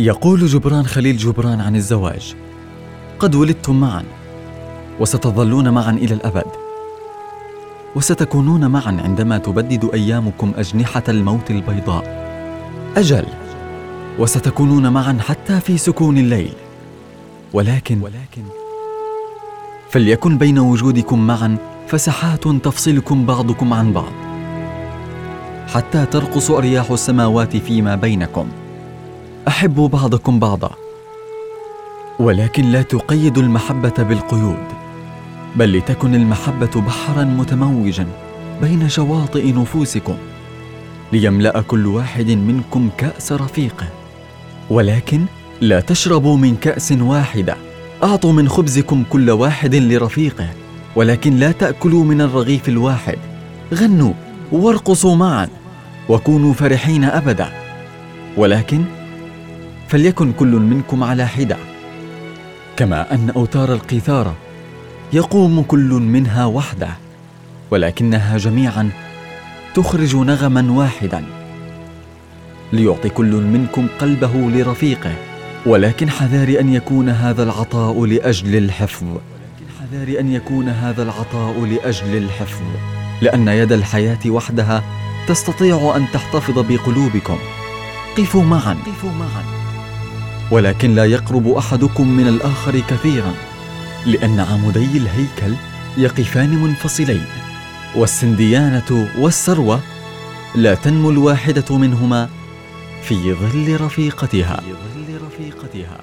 يقول جبران خليل جبران عن الزواج قد ولدتم معا وستظلون معا إلى الأبد وستكونون معا عندما تبدد أيامكم أجنحة الموت البيضاء. أجل وستكونون معا حتى في سكون الليل. ولكن ولكن فليكن بين وجودكم معا فسحات تفصلكم بعضكم عن بعض حتى ترقص أرياح السماوات فيما بينكم. أحبوا بعضكم بعضا. ولكن لا تقيدوا المحبة بالقيود بل لتكن المحبة بحرا متموجا بين شواطئ نفوسكم ليملأ كل واحد منكم كأس رفيقه. ولكن لا تشربوا من كأس واحدة أعطوا من خبزكم كل واحد لرفيقه. ولكن لا تأكلوا من الرغيف الواحد غنوا وارقصوا معا وكونوا فرحين ابدا. ولكن فليكن كل منكم على حدة. كما أن أوتار القيثاره يقوم كل منها وحده ولكنها جميعا تخرج نغما واحدا. ليعطي كل منكم قلبه لرفيقه ولكن حذار أن يكون هذا العطاء لأجل الحفظ. حذار أن يكون هذا العطاء لأجل الحفظ لأن يد الحياة وحدها تستطيع أن تحتفظ بقلوبكم. قفوا معا. قفوا معا. ولكن لا يقرب أحدكم من الآخر كثيرا لأن عمودي الهيكل يقفان منفصلين والسنديانة والسروه لا تنمو الواحدة منهما في ظل رفيقتها. في ظل رفيقتها.